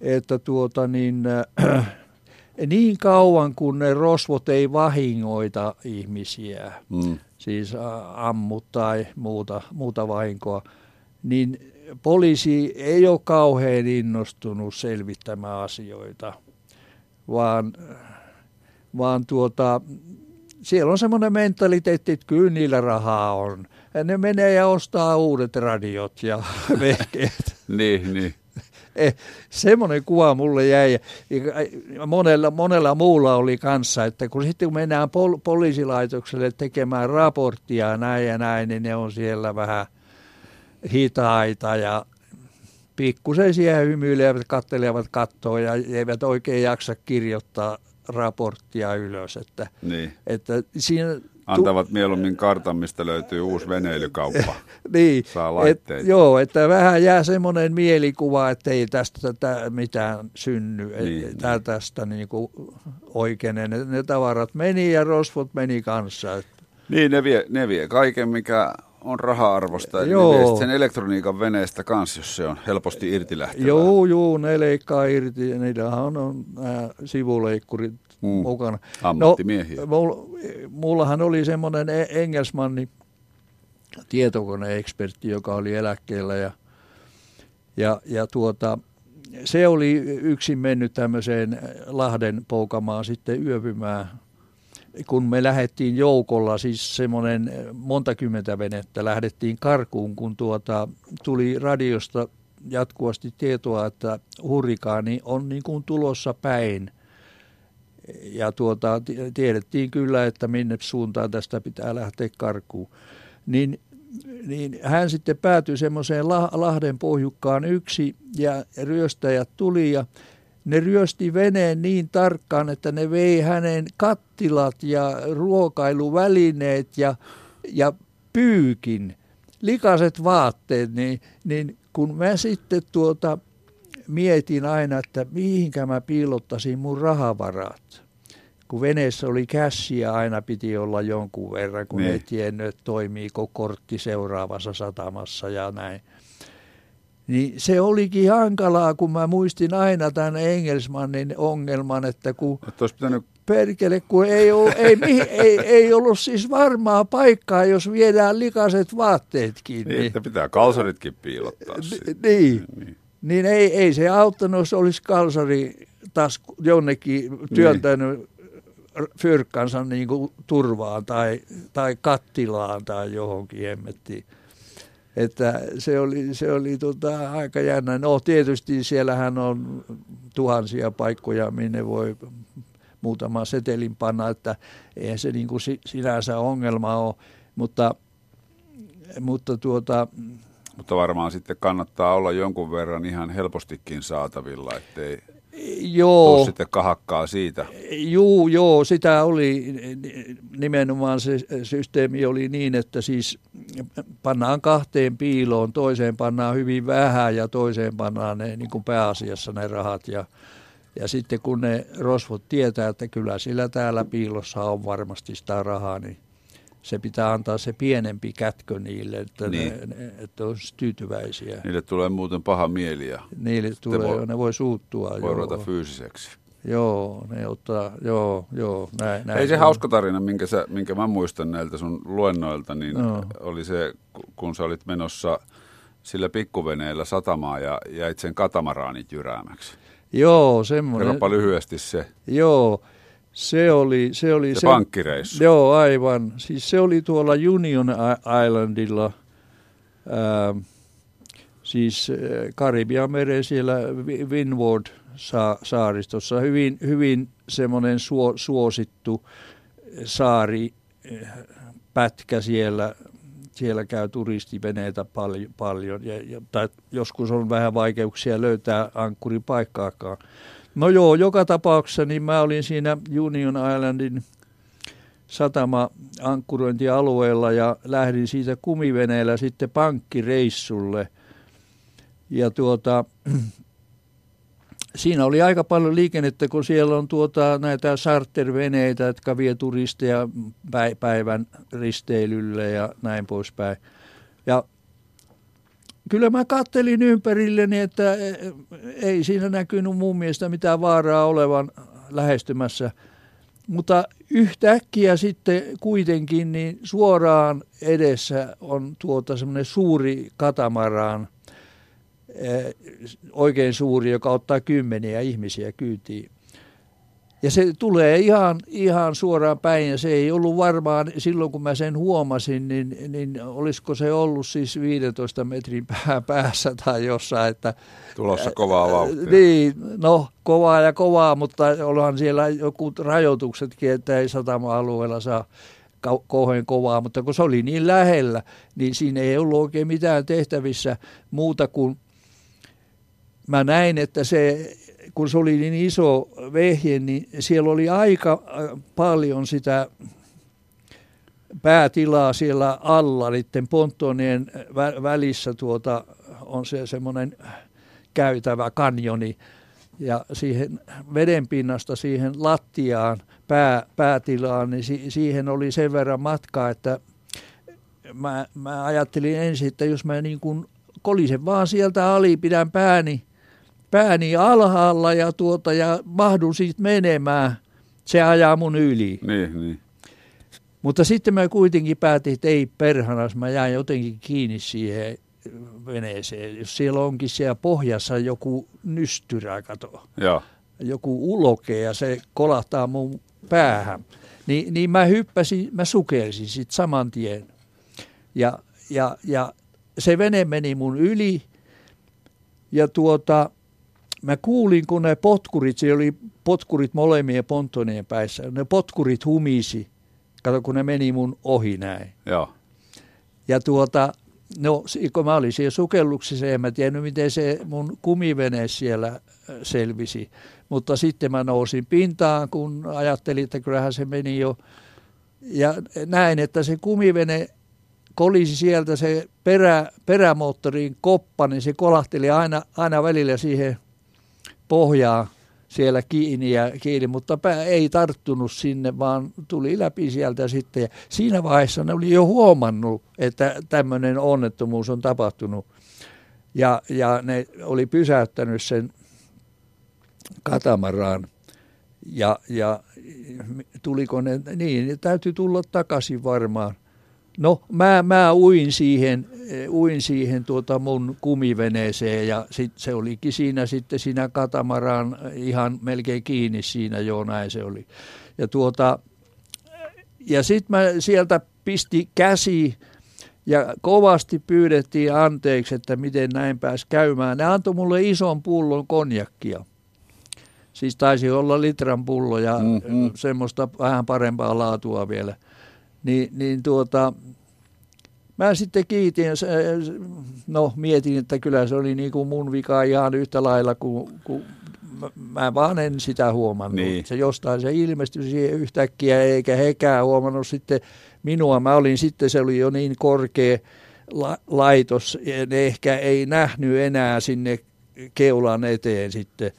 että tuota niin, äh, niin kauan kun ne rosvot ei vahingoita ihmisiä, mm. siis ammu tai muuta, muuta vahinkoa, niin poliisi ei ole kauhean innostunut selvittämään asioita, vaan, vaan tuota, siellä on semmoinen mentaliteetti, että kyllä niillä rahaa on. Ja ne menee ja ostaa uudet radiot ja *laughs* vehkeet. niin, niin. Eh, semmoinen kuva mulle jäi. Ja monella, monella muulla oli kanssa, että kun sitten kun mennään pol- poliisilaitokselle tekemään raporttia näin ja näin, niin ne on siellä vähän hitaita ja pikkusen siellä hymyilevät, kattelevat kattoa ja eivät oikein jaksa kirjoittaa raporttia ylös. Että, niin. että siinä Antavat mieluummin kartan, mistä löytyy uusi veneilykauppa. *laughs* niin, Saa laitteita. Et, joo, että vähän jää semmoinen mielikuva, että ei tästä tätä mitään synny. Niin, et, niin. Tästä niin kuin oikein. Ne, ne tavarat meni ja rosvot meni kanssa. Että. Niin, ne vie, ne vie kaiken, mikä on raha-arvosta. Joo. Sen elektroniikan veneestä kanssa, jos se on helposti irti lähtevää. Joo, joo, ne leikkaa irti. Niillä on, on nämä sivuleikkurit mm. mukana. Ammattimiehiä. No, mulla, mullahan oli semmoinen e- Engelsmanni, tietokoneekspertti, joka oli eläkkeellä ja, ja, ja tuota, se oli yksin mennyt tämmöiseen Lahden poukamaan sitten yöpymään. Kun me lähdettiin joukolla, siis semmoinen monta kymmentä venettä, lähdettiin karkuun, kun tuota, tuli radiosta jatkuvasti tietoa, että hurrikaani on niin kuin tulossa päin – ja tuota, tiedettiin kyllä, että minne suuntaan tästä pitää lähteä karkuun. Niin, niin hän sitten päätyi semmoiseen Lahden pohjukkaan yksi ja ryöstäjät tuli ja ne ryösti veneen niin tarkkaan, että ne vei hänen kattilat ja ruokailuvälineet ja, ja pyykin, likaset vaatteet, niin, niin kun mä sitten tuota, mietin aina, että mihinkä mä piilottaisin mun rahavarat. Kun veneessä oli käsiä, aina piti olla jonkun verran, kun niin. ei tiennyt, että toimiiko kortti seuraavassa satamassa ja näin. Niin se olikin hankalaa, kun mä muistin aina tämän Engelsmannin ongelman, että kun että pitänyt... perkele, kun ei, ole, ei, ei, ei ollut siis varmaa paikkaa, jos viedään likaiset vaatteetkin. Niin, niin. pitää kalsaritkin piilottaa. N- niin. niin niin ei, ei se auttanut, jos olisi kalsari taas jonnekin työntänyt niin. fyrkkansa niin kuin turvaan tai, tai kattilaan tai johonkin hemmettiin. Että se oli, se oli tota aika jännä. No tietysti siellähän on tuhansia paikkoja, minne voi muutama setelin panna, että eihän se niin kuin sinänsä ongelma ole, mutta, mutta tuota, mutta varmaan sitten kannattaa olla jonkun verran ihan helpostikin saatavilla, ettei Joo. Tuu sitten kahakkaa siitä. Joo, joo, sitä oli nimenomaan se systeemi oli niin, että siis pannaan kahteen piiloon, toiseen pannaan hyvin vähän ja toiseen pannaan ne niin kuin pääasiassa ne rahat ja, ja sitten kun ne rosvot tietää, että kyllä sillä täällä piilossa on varmasti sitä rahaa, niin se pitää antaa se pienempi kätkö niille, että, niin. ne, ne, että on tyytyväisiä. Niille tulee muuten paha mieli ja Niille tulee, voi, ne voi suuttua. Voi ruveta fyysiseksi. Joo, ne ottaa, joo, joo, näin, näin Ei se hauska tarina, minkä, sä, minkä mä muistan näiltä sun luennoilta, niin no. oli se, kun sä olit menossa sillä pikkuveneellä satamaan ja jäit sen katamaraanit jyräämäksi. Joo, semmoinen. Kerropa lyhyesti se. Joo, se oli... Se, oli se, se pankkireissu. Joo, aivan. Siis se oli tuolla Union Islandilla, ää, siis Karibian meren siellä Windward-saaristossa. Hyvin, hyvin semmoinen suo, suosittu saari pätkä siellä. Siellä käy turistiveneitä paljon, paljon ja, ja, tai joskus on vähän vaikeuksia löytää ankkuripaikkaakaan. No joo, joka tapauksessa niin mä olin siinä Union Islandin satama-ankkurointialueella ja lähdin siitä kumiveneellä sitten pankkireissulle. Ja tuota, *clears throat* siinä oli aika paljon liikennettä, kun siellä on tuota, näitä charterveneitä, jotka vie turisteja päivän risteilylle ja näin poispäin. Ja kyllä mä kattelin ympärilleni, että e, ei siinä näkynyt mun mielestä mitään vaaraa olevan lähestymässä. Mutta yhtäkkiä sitten kuitenkin niin suoraan edessä on tuota semmoinen suuri katamaraan, e, oikein suuri, joka ottaa kymmeniä ihmisiä kyytiin. Ja se tulee ihan, ihan suoraan päin ja se ei ollut varmaan, silloin kun mä sen huomasin, niin, niin olisiko se ollut siis 15 metrin pää, päässä tai jossain. Että, Tulossa kovaa vauhtia. Niin, no kovaa ja kovaa, mutta onhan siellä joku rajoituksetkin, että ei satama-alueella saa kauhean kovaa, mutta kun se oli niin lähellä, niin siinä ei ollut oikein mitään tehtävissä muuta kuin mä näin, että se kun se oli niin iso vehje, niin siellä oli aika äh, paljon sitä päätilaa siellä alla, niiden ponttonien välissä tuota, on se semmoinen käytävä kanjoni, ja siihen vedenpinnasta siihen lattiaan, pää, päätilaan, niin si, siihen oli sen verran matkaa, että mä, mä ajattelin ensin, että jos mä niin kuin kolisen vaan sieltä ali, pidän pääni pääni alhaalla ja, tuota, ja mahdun siitä menemään. Se ajaa mun yli. Niin, niin. Mutta sitten mä kuitenkin päätin, että ei perhanas, mä jään jotenkin kiinni siihen veneeseen. Jos siellä onkin siellä pohjassa joku nystyrä, kato. Joo. Joku uloke ja se kolahtaa mun päähän. Ni, niin mä hyppäsin, mä sukelsin sitten saman tien. Ja, ja, ja se vene meni mun yli ja tuota, mä kuulin, kun ne potkurit, siellä oli potkurit molemmien ponttonien päissä, ne potkurit humisi, kato kun ne meni mun ohi näin. Joo. Ja tuota, no kun mä olin siellä sukelluksissa, en mä tiennyt miten se mun kumivene siellä äh, selvisi. Mutta sitten mä nousin pintaan, kun ajattelin, että kyllähän se meni jo. Ja näin, että se kumivene kolisi sieltä se perä, perämoottoriin koppa, niin se kolahteli aina, aina välillä siihen pohjaa siellä kiinni ja kiinni, mutta pää ei tarttunut sinne, vaan tuli läpi sieltä sitten. Ja siinä vaiheessa ne oli jo huomannut, että tämmöinen onnettomuus on tapahtunut. Ja, ja ne oli pysäyttänyt sen katamaraan. Ja, ja tuliko ne, niin, täytyy tulla takaisin varmaan. No mä, mä uin siihen, uin siihen tuota mun kumiveneeseen ja sit se olikin siinä sitten siinä katamaraan ihan melkein kiinni siinä, joo näin se oli. Ja tuota, ja sitten mä sieltä pisti käsi ja kovasti pyydettiin anteeksi, että miten näin pääsi käymään. Ne antoi mulle ison pullon konjakkia. Siis taisi olla litran pullo ja Mhm. semmoista vähän parempaa laatua vielä. Ni, niin tuota, mä sitten kiitin, no mietin, että kyllä se oli niin kuin mun vika ihan yhtä lailla kuin, kuin mä, vaan en sitä huomannut. Niin. Se jostain se ilmestyi siihen yhtäkkiä, eikä hekään huomannut sitten minua. Mä olin sitten, se oli jo niin korkea la, laitos, ne ehkä ei nähnyt enää sinne keulan eteen sitten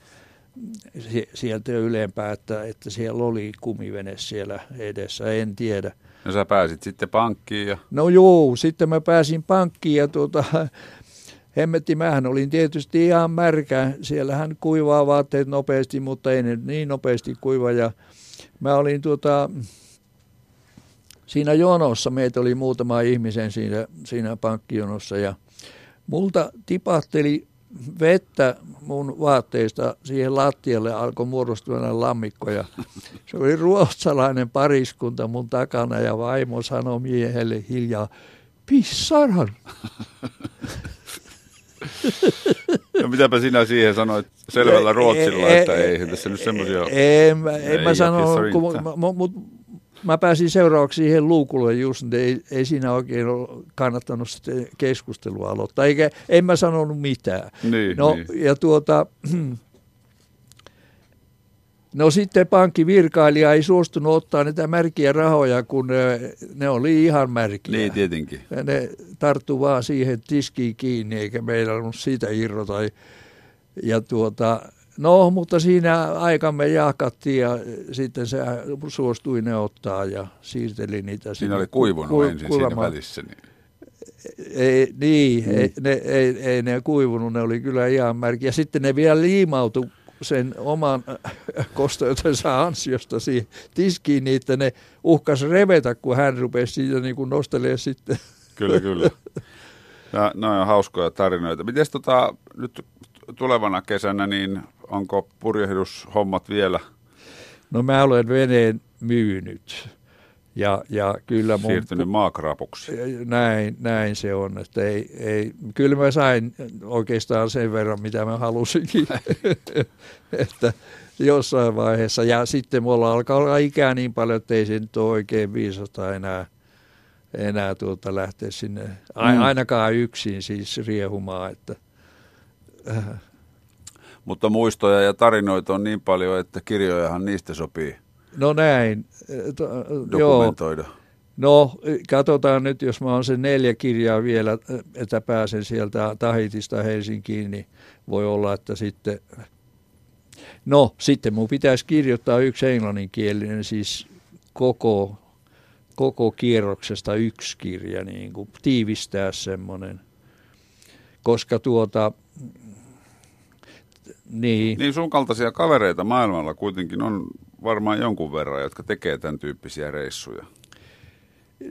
si- sieltä ylempää, että, että siellä oli kumivene siellä edessä, en tiedä. No sä pääsit sitten pankkiin ja No joo, sitten mä pääsin pankkiin ja tuota, *laughs* hemmetti, mähän olin tietysti ihan märkä. Siellähän kuivaa vaatteet nopeasti, mutta ei ne niin nopeasti kuiva. Ja mä olin tuota, siinä jonossa, meitä oli muutama ihmisen siinä, siinä pankkijonossa ja multa tipahteli vettä mun vaatteista siihen lattialle alkoi muodostua lammikko ja se oli ruotsalainen pariskunta mun takana ja vaimo sanoi miehelle hiljaa, pissaran. No mitäpä sinä siihen sanoit selvällä ruotsilla, että ei tässä nyt semmoisia... En, mä- en Ei, mä sano, pissarin. Mä, pääsin seuraavaksi siihen luukulle just, että ei, ei siinä oikein ole kannattanut sitten keskustelua aloittaa, eikä en mä sanonut mitään. Niin, No niin. ja tuota, *clears throat* no sitten pankkivirkailija ei suostunut ottaa niitä märkiä rahoja, kun ne, ne oli ihan märkiä. Niin, tietenkin. Ja ne tarttu vaan siihen tiskiin kiinni, eikä meillä ollut siitä irrota. Ja tuota, no, mutta siinä aikamme jakattiin ja sitten se suostui ne ottaa ja siirteli niitä. Siinä sinne oli kuivunut ku- ensin siinä kuivamaan. välissä. Niin. Ei, niin, Mm. ei, ne, ei, ei ne kuivunut, ne oli kyllä ihan märkiä. Ja sitten ne vielä liimautui sen oman *laughs* kostojotensa ansiosta siihen tiskiin, niin että ne uhkas revetä, kun hän rupesi siitä niin kuin nostelemaan sitten. Kyllä, kyllä. *laughs* Ja, no on hauskoja tarinoita. Miten tota, nyt tulevana kesänä, niin onko purjehdushommat vielä No mä olen veneen myynyt. Ja, ja kyllä mun, siirtynyt maakrapuksi? näin, näin se on, että ei, ei, kyllä mä sain oikeastaan sen verran, mitä mä halusinkin, *laughs* että jossain vaiheessa. Ja sitten mulla alkaa olla ikää niin paljon, että ei se nyt ole oikein viisasta enää, enää tuota lähteä sinne, Mm. ainakaan yksin siis riehumaan, että äh, Mutta muistoja ja tarinoita on niin paljon, että kirjojahan niistä sopii no näin, to- joo. dokumentoida. No, katsotaan nyt, jos mä oon sen neljä kirjaa vielä, että pääsen sieltä Tahitista Helsinkiin, niin voi olla, että sitten... No, sitten mun pitäisi kirjoittaa yksi englanninkielinen, siis koko, koko kierroksesta yksi kirja, niin kuin tiivistää semmoinen. Koska tuota, niin, Niin sun kaltaisia kavereita maailmalla kuitenkin on varmaan jonkun verran, jotka tekee tämän tyyppisiä reissuja.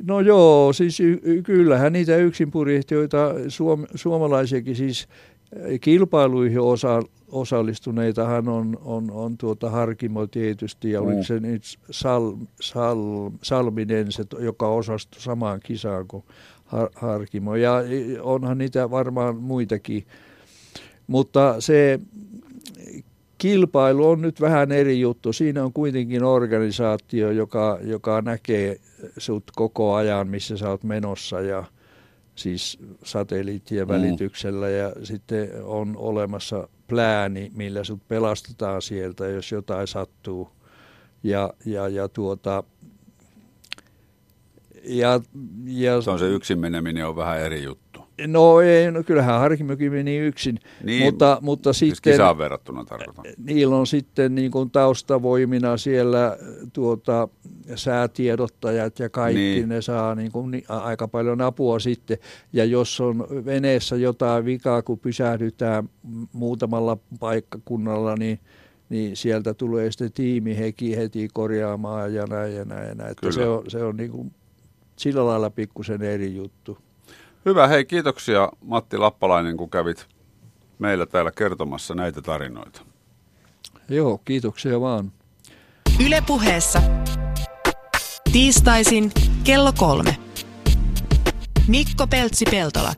No joo, siis y- kyllähän niitä yksinpurjehtijoita, suom- suomalaisiakin siis eh, kilpailuihin osa- osallistuneitahan on, on, on tuota Harkimo tietysti ja Mm. oliko se nyt Sal, Sal, Salminen, se, joka osastui samaan kisaan kuin Har, Harkimo ja i- onhan niitä varmaan muitakin, mutta se kilpailu on nyt vähän eri juttu. Siinä on kuitenkin organisaatio, joka, joka näkee sut koko ajan, missä sä oot menossa ja siis satelliittien Mm. välityksellä ja sitten on olemassa plääni, millä sut pelastetaan sieltä, jos jotain sattuu. Ja, ja, ja tuota, ja, ja, Se on se yksin meneminen on vähän eri juttu. No ei, no kyllähän Harkimokin meni yksin, Niin, mutta, mutta Siis sitten kisaan verrattuna tarkoitan. niillä on sitten niin kuin taustavoimina siellä tuota, säätiedottajat ja kaikki, Niin. ne saa niin kuin, aika paljon apua sitten. Ja jos on veneessä jotain vikaa, kun pysähdytään muutamalla paikkakunnalla, niin, niin sieltä tulee sitten tiimi heti, heti korjaamaan ja näin ja näin. Ja näin. Että Kyllä. se on, se on niin kuin sillä lailla pikkusen eri juttu. Hyvä, hei kiitoksia Matti Lappalainen, kun kävit meillä täällä kertomassa näitä tarinoita. Joo, kiitoksia vaan. Ylepuheessa tiistaisin kello kolme. Mikko Peltsi-Peltola.